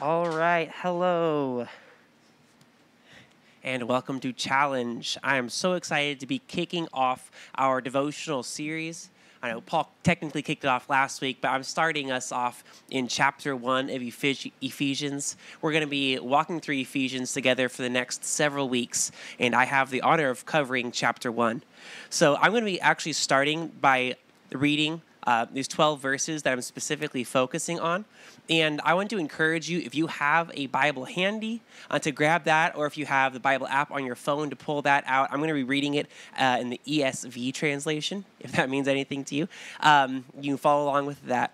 All right, hello. And welcome to Challenge. I am so excited to be kicking off our devotional series. I know Paul technically kicked it off last week, but I'm starting us off in chapter one of Ephesians. We're going to be walking through Ephesians together for the next several weeks, and I have the honor of covering chapter one. So I'm going to be actually starting by reading uh, these 12 verses that I'm specifically focusing on. And I want to encourage you, if you have a Bible handy, uh, to grab that, or if you have the Bible app on your phone, to pull that out. I'm going to be reading it uh, in the ESV translation, if that means anything to you. Um, you can follow along with that.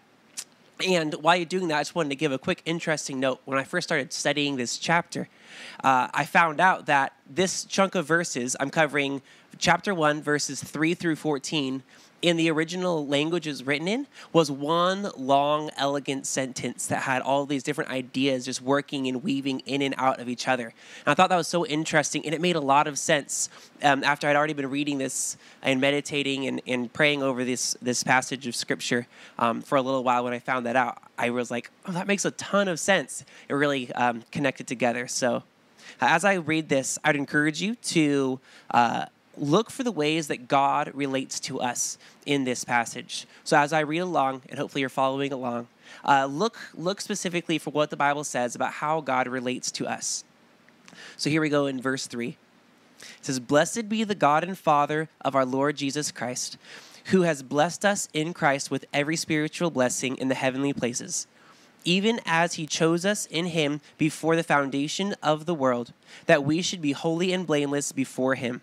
And while you're doing that, I just wanted to give a quick interesting note. When I first started studying this chapter, uh, I found out that this chunk of verses, I'm covering chapter 1, verses 3 through 14, in the original language it was written in was one long, elegant sentence that had all these different ideas just working and weaving in and out of each other. And I thought that was so interesting, and it made a lot of sense um, after I'd already been reading this and meditating and, and praying over this this passage of scripture um, for a little while. When I found that out, I was like, "Oh, that makes a ton of sense." It really um, connected together. So, as I read this, I'd encourage you to. Uh, look for the ways that God relates to us in this passage. So as I read along, and hopefully you're following along, uh, look look specifically for what the Bible says about how God relates to us. So here we go in verse three. It says, "Blessed be the God and Father of our Lord Jesus Christ, who has blessed us in Christ with every spiritual blessing in the heavenly places." even as he chose us in him before the foundation of the world, that we should be holy and blameless before him.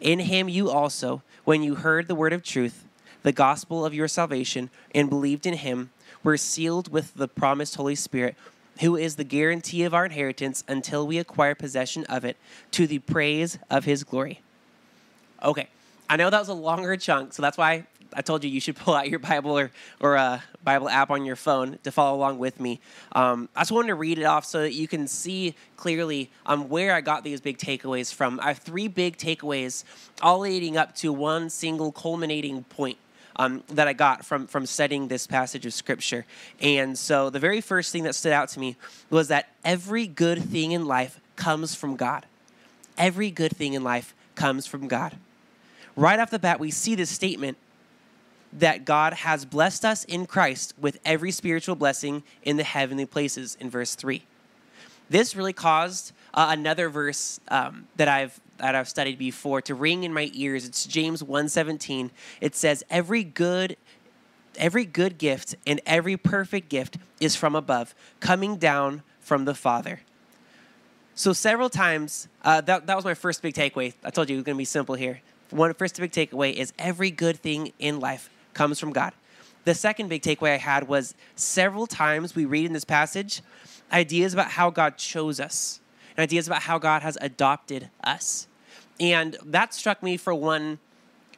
In him you also, when you heard the word of truth, the gospel of your salvation, and believed in him, were sealed with the promised Holy Spirit, who is the guarantee of our inheritance until we acquire possession of it, to the praise of his glory. Okay, I know that was a longer chunk, so that's why I told you you should pull out your Bible or, or a Bible app on your phone to follow along with me. Um, I just wanted to read it off so that you can see clearly um, where I got these big takeaways from. I have three big takeaways, all leading up to one single culminating point. Um, that I got from from studying this passage of scripture. And so the very first thing that stood out to me was that every good thing in life comes from God. Every good thing in life comes from God. Right off the bat, we see this statement that God has blessed us in Christ with every spiritual blessing in the heavenly places in verse 3. This really caused uh, another verse um, that I've that I've studied before to ring in my ears. It's James 1:17. It says every good every good gift and every perfect gift is from above, coming down from the Father. So several times, uh, that, that was my first big takeaway. I told you it was going to be simple here. One first big takeaway is every good thing in life comes from God. The second big takeaway I had was several times we read in this passage ideas about how God chose us, and ideas about how God has adopted us. And that struck me for one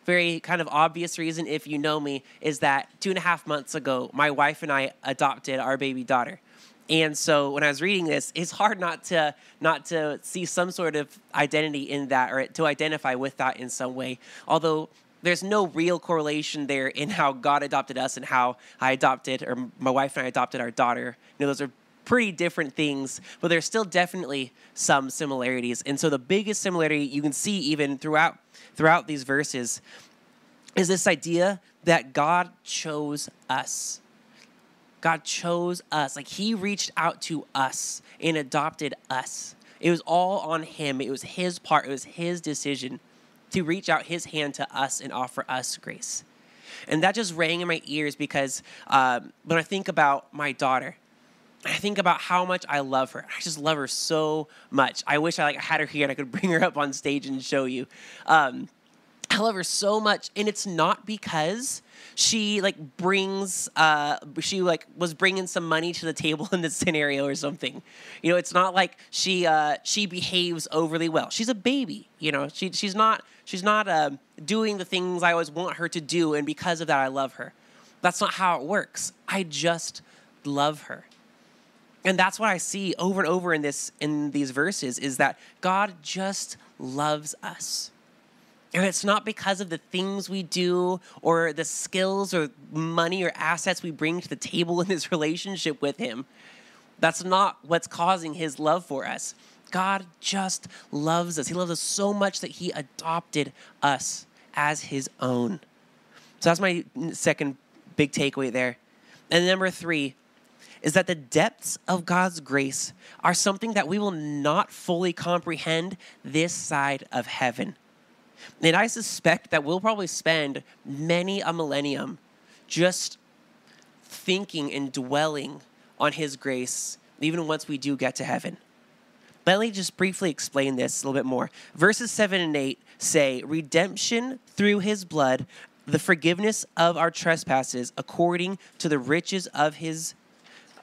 very kind of obvious reason, if you know me, is that two and a half months ago, my wife and I adopted our baby daughter. And so when I was reading this, it's hard not to not to see some sort of identity in that or to identify with that in some way. Although there's no real correlation there in how God adopted us and how I adopted, or my wife and I adopted our daughter. You know, those are pretty different things, but there's still definitely some similarities. And so the biggest similarity you can see even throughout throughout these verses is this idea that God chose us. God chose us. Like he reached out to us and adopted us. It was all on him. It was his part. It was his decision to reach out his hand to us and offer us grace. And that just rang in my ears because um, when I think about my daughter, I think about how much I love her. I just love her so much. I wish I like had her here and I could bring her up on stage and show you. Um, I love her so much, and it's not because she like brings uh she like was bringing some money to the table in this scenario or something. You know it's not like she uh she behaves overly well. She's a baby you know? She she's not she's not uh, doing the things i always want her to do and because of that i love her. That's not how it works. I just love her. And that's what i see over and over in this in these verses is that god just loves us and it's not because of the things we do or the skills or money or assets we bring to the table in this relationship with Him. That's not what's causing His love for us. God just loves us. He loves us so much that He adopted us as His own. So that's my second big takeaway there. And number three is that the depths of God's grace are something that we will not fully comprehend this side of heaven. And I suspect that we'll probably spend many a millennium just thinking and dwelling on His grace, even once we do get to heaven. Let me just briefly explain this a little bit more. Verses 7 and 8 say, Redemption through His blood, the forgiveness of our trespasses, according to the riches of His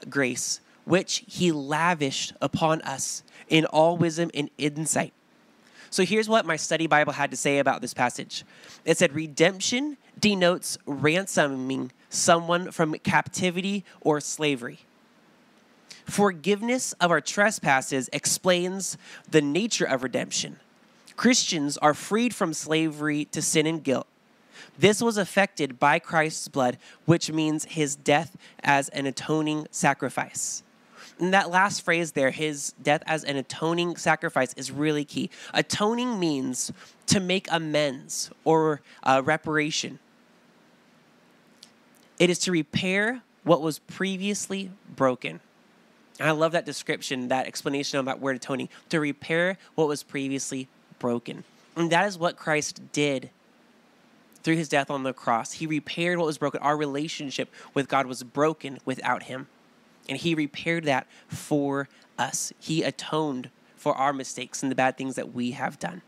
grace, which He lavished upon us in all wisdom and insight so here's what my study Bible had to say about this passage it said, Redemption denotes ransoming someone from captivity or slavery. Forgiveness of our trespasses explains the nature of redemption. Christians are freed from slavery to sin and guilt. This was affected by Christ's blood, which means his death as an atoning sacrifice. And that last phrase there, his death as an atoning sacrifice, is really key. Atoning means to make amends or uh, reparation, it is to repair what was previously broken. And I love that description, that explanation about word atoning to repair what was previously broken. And that is what Christ did through his death on the cross. He repaired what was broken. Our relationship with God was broken without him. And he repaired that for us. He atoned for our mistakes and the bad things that we have done.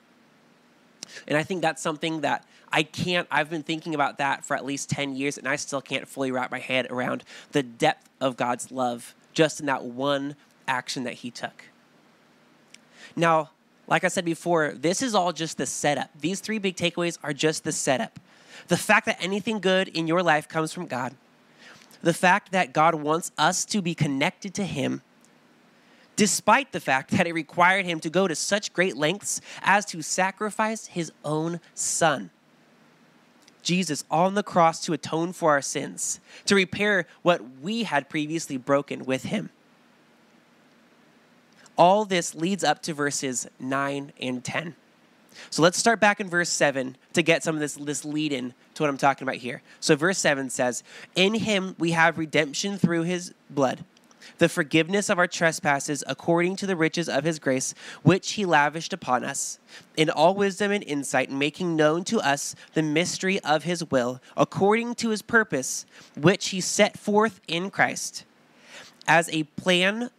And I think that's something that I can't, I've been thinking about that for at least 10 years, and I still can't fully wrap my head around the depth of God's love just in that one action that He took. Now, like I said before, this is all just the setup. These three big takeaways are just the setup. The fact that anything good in your life comes from God, the fact that God wants us to be connected to Him, despite the fact that it required Him to go to such great lengths as to sacrifice His own Son. Jesus on the cross to atone for our sins, to repair what we had previously broken with Him. All this leads up to verses 9 and 10. So let's start back in verse 7 to get some of this, this lead in to what I'm talking about here. So, verse 7 says, In him we have redemption through his blood, the forgiveness of our trespasses according to the riches of his grace, which he lavished upon us, in all wisdom and insight, making known to us the mystery of his will, according to his purpose, which he set forth in Christ, as a plan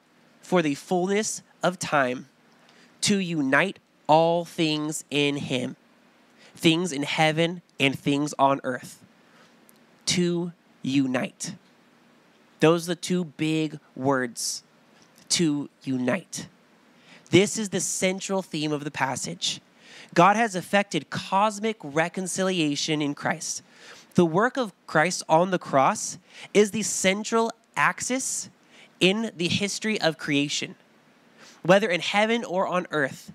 for the fullness of time to unite all things in him, things in heaven and things on earth, to unite. Those are the two big words to unite. This is the central theme of the passage. God has effected cosmic reconciliation in Christ. The work of Christ on the cross is the central axis in the history of creation. Whether in heaven or on earth,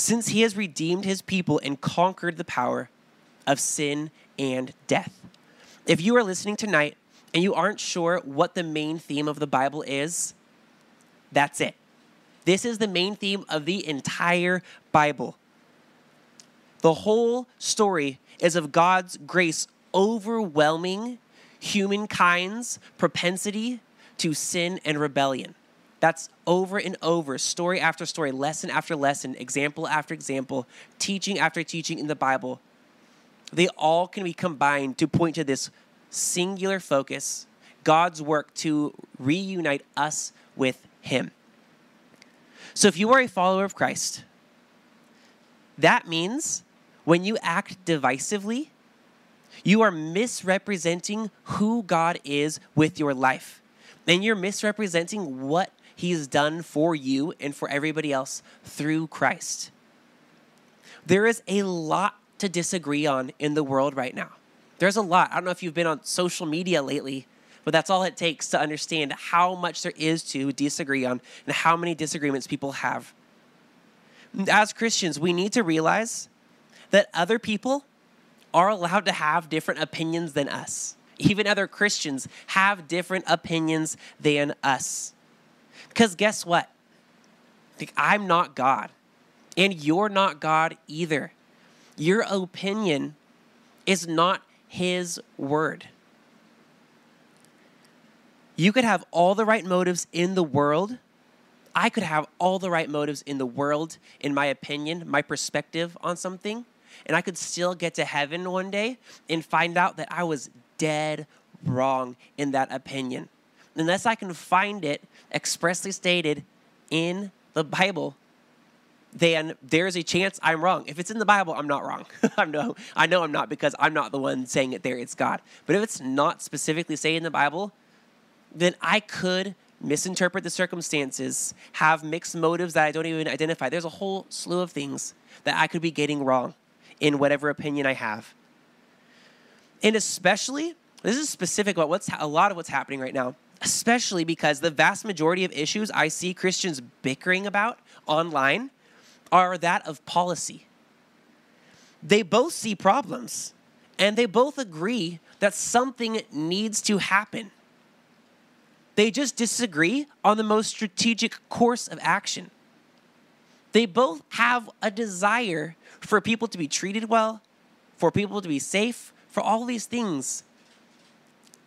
since he has redeemed his people and conquered the power of sin and death. If you are listening tonight and you aren't sure what the main theme of the Bible is, that's it. This is the main theme of the entire Bible. The whole story is of God's grace overwhelming humankind's propensity to sin and rebellion. That's over and over, story after story, lesson after lesson, example after example, teaching after teaching in the Bible. They all can be combined to point to this singular focus God's work to reunite us with Him. So if you are a follower of Christ, that means when you act divisively, you are misrepresenting who God is with your life. And you're misrepresenting what He's done for you and for everybody else through Christ. There is a lot to disagree on in the world right now. There's a lot. I don't know if you've been on social media lately, but that's all it takes to understand how much there is to disagree on and how many disagreements people have. As Christians, we need to realize that other people are allowed to have different opinions than us. Even other Christians have different opinions than us. Because guess what? I'm not God, and you're not God either. Your opinion is not His word. You could have all the right motives in the world. I could have all the right motives in the world, in my opinion, my perspective on something, and I could still get to heaven one day and find out that I was dead wrong in that opinion. Unless I can find it expressly stated in the Bible, then there's a chance I'm wrong. If it's in the Bible, I'm not wrong. I know I know I'm not because I'm not the one saying it there, it's God. But if it's not specifically saying in the Bible, then I could misinterpret the circumstances, have mixed motives that I don't even identify. There's a whole slew of things that I could be getting wrong in whatever opinion I have. And especially, this is specific about what's a lot of what's happening right now, especially because the vast majority of issues I see Christians bickering about online are that of policy. They both see problems and they both agree that something needs to happen. They just disagree on the most strategic course of action. They both have a desire for people to be treated well, for people to be safe, for all these things.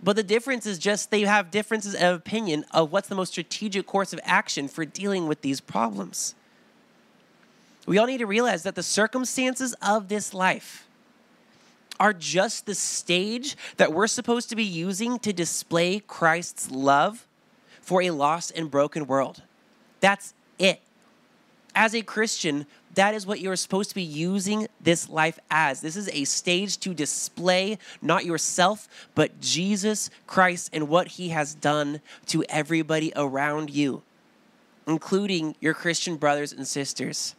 But the difference is just they have differences of opinion of what's the most strategic course of action for dealing with these problems. We all need to realize that the circumstances of this life are just the stage that we're supposed to be using to display Christ's love for a lost and broken world. That's it. As a Christian, that is what you're supposed to be using this life as. This is a stage to display not yourself, but Jesus Christ and what he has done to everybody around you, including your Christian brothers and sisters.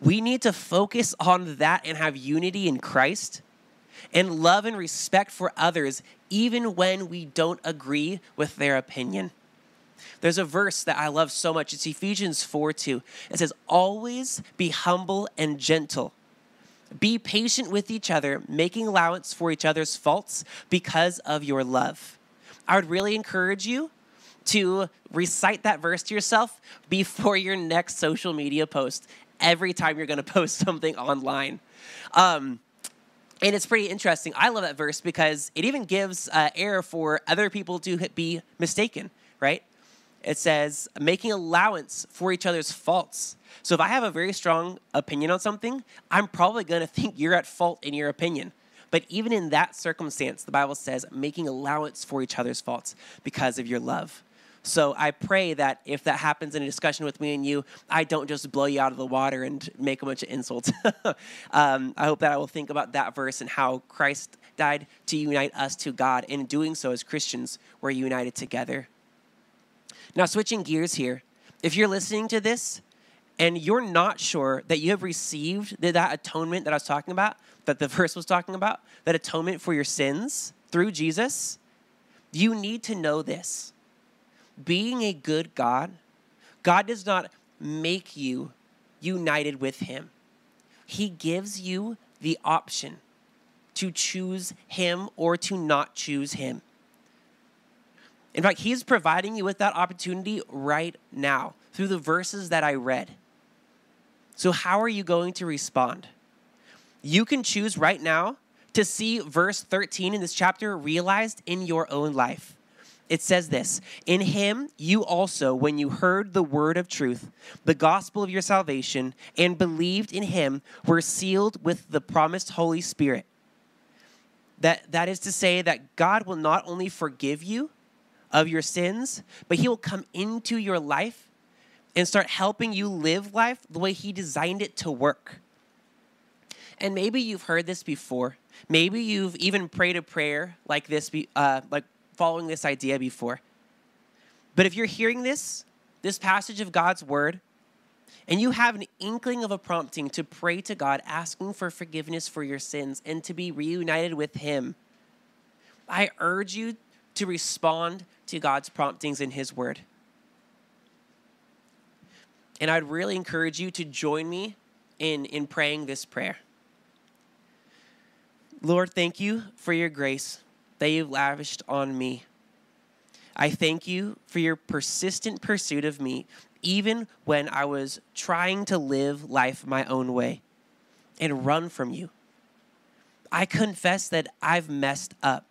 We need to focus on that and have unity in Christ and love and respect for others, even when we don't agree with their opinion. There's a verse that I love so much. It's Ephesians 4 2. It says, Always be humble and gentle. Be patient with each other, making allowance for each other's faults because of your love. I would really encourage you to recite that verse to yourself before your next social media post every time you're going to post something online. Um, and it's pretty interesting. I love that verse because it even gives uh, air for other people to be mistaken, right? It says, making allowance for each other's faults. So if I have a very strong opinion on something, I'm probably going to think you're at fault in your opinion. But even in that circumstance, the Bible says, making allowance for each other's faults because of your love. So I pray that if that happens in a discussion with me and you, I don't just blow you out of the water and make a bunch of insults. um, I hope that I will think about that verse and how Christ died to unite us to God. In doing so, as Christians, we're united together. Now, switching gears here, if you're listening to this and you're not sure that you have received that atonement that I was talking about, that the verse was talking about, that atonement for your sins through Jesus, you need to know this being a good God, God does not make you united with Him. He gives you the option to choose Him or to not choose Him. In fact, He's providing you with that opportunity right now through the verses that I read. So, how are you going to respond? You can choose right now to see verse 13 in this chapter realized in your own life. it says this In him you also, when you heard the word of truth, the gospel of your salvation, and believed in him, were sealed with the promised Holy Spirit. That, that is to say, that God will not only forgive you of your sins, but he will come into your life and start helping you live life the way he designed it to work. And maybe you've heard this before. Maybe you've even prayed a prayer like this, uh, like following this idea before. But if you're hearing this, this passage of God's word, and you have an inkling of a prompting to pray to God, asking for forgiveness for your sins and to be reunited with Him, I urge you to respond to God's promptings in His Word. And I'd really encourage you to join me in, in praying this prayer. Lord, thank you for your grace that you've lavished on me. I thank you for your persistent pursuit of me, even when I was trying to live life my own way and run from you. I confess that I've messed up.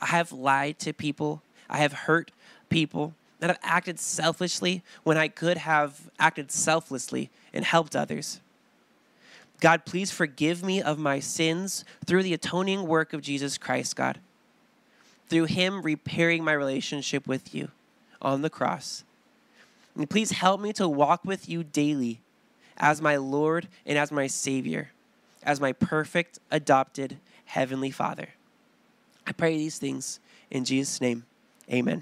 I have lied to people, I have hurt people, and I've acted selfishly when I could have acted selflessly and helped others. God, please forgive me of my sins through the atoning work of Jesus Christ, God through Him repairing my relationship with you on the cross. And please help me to walk with you daily as my Lord and as my Savior, as my perfect, adopted Heavenly Father. I pray these things in Jesus' name. Amen.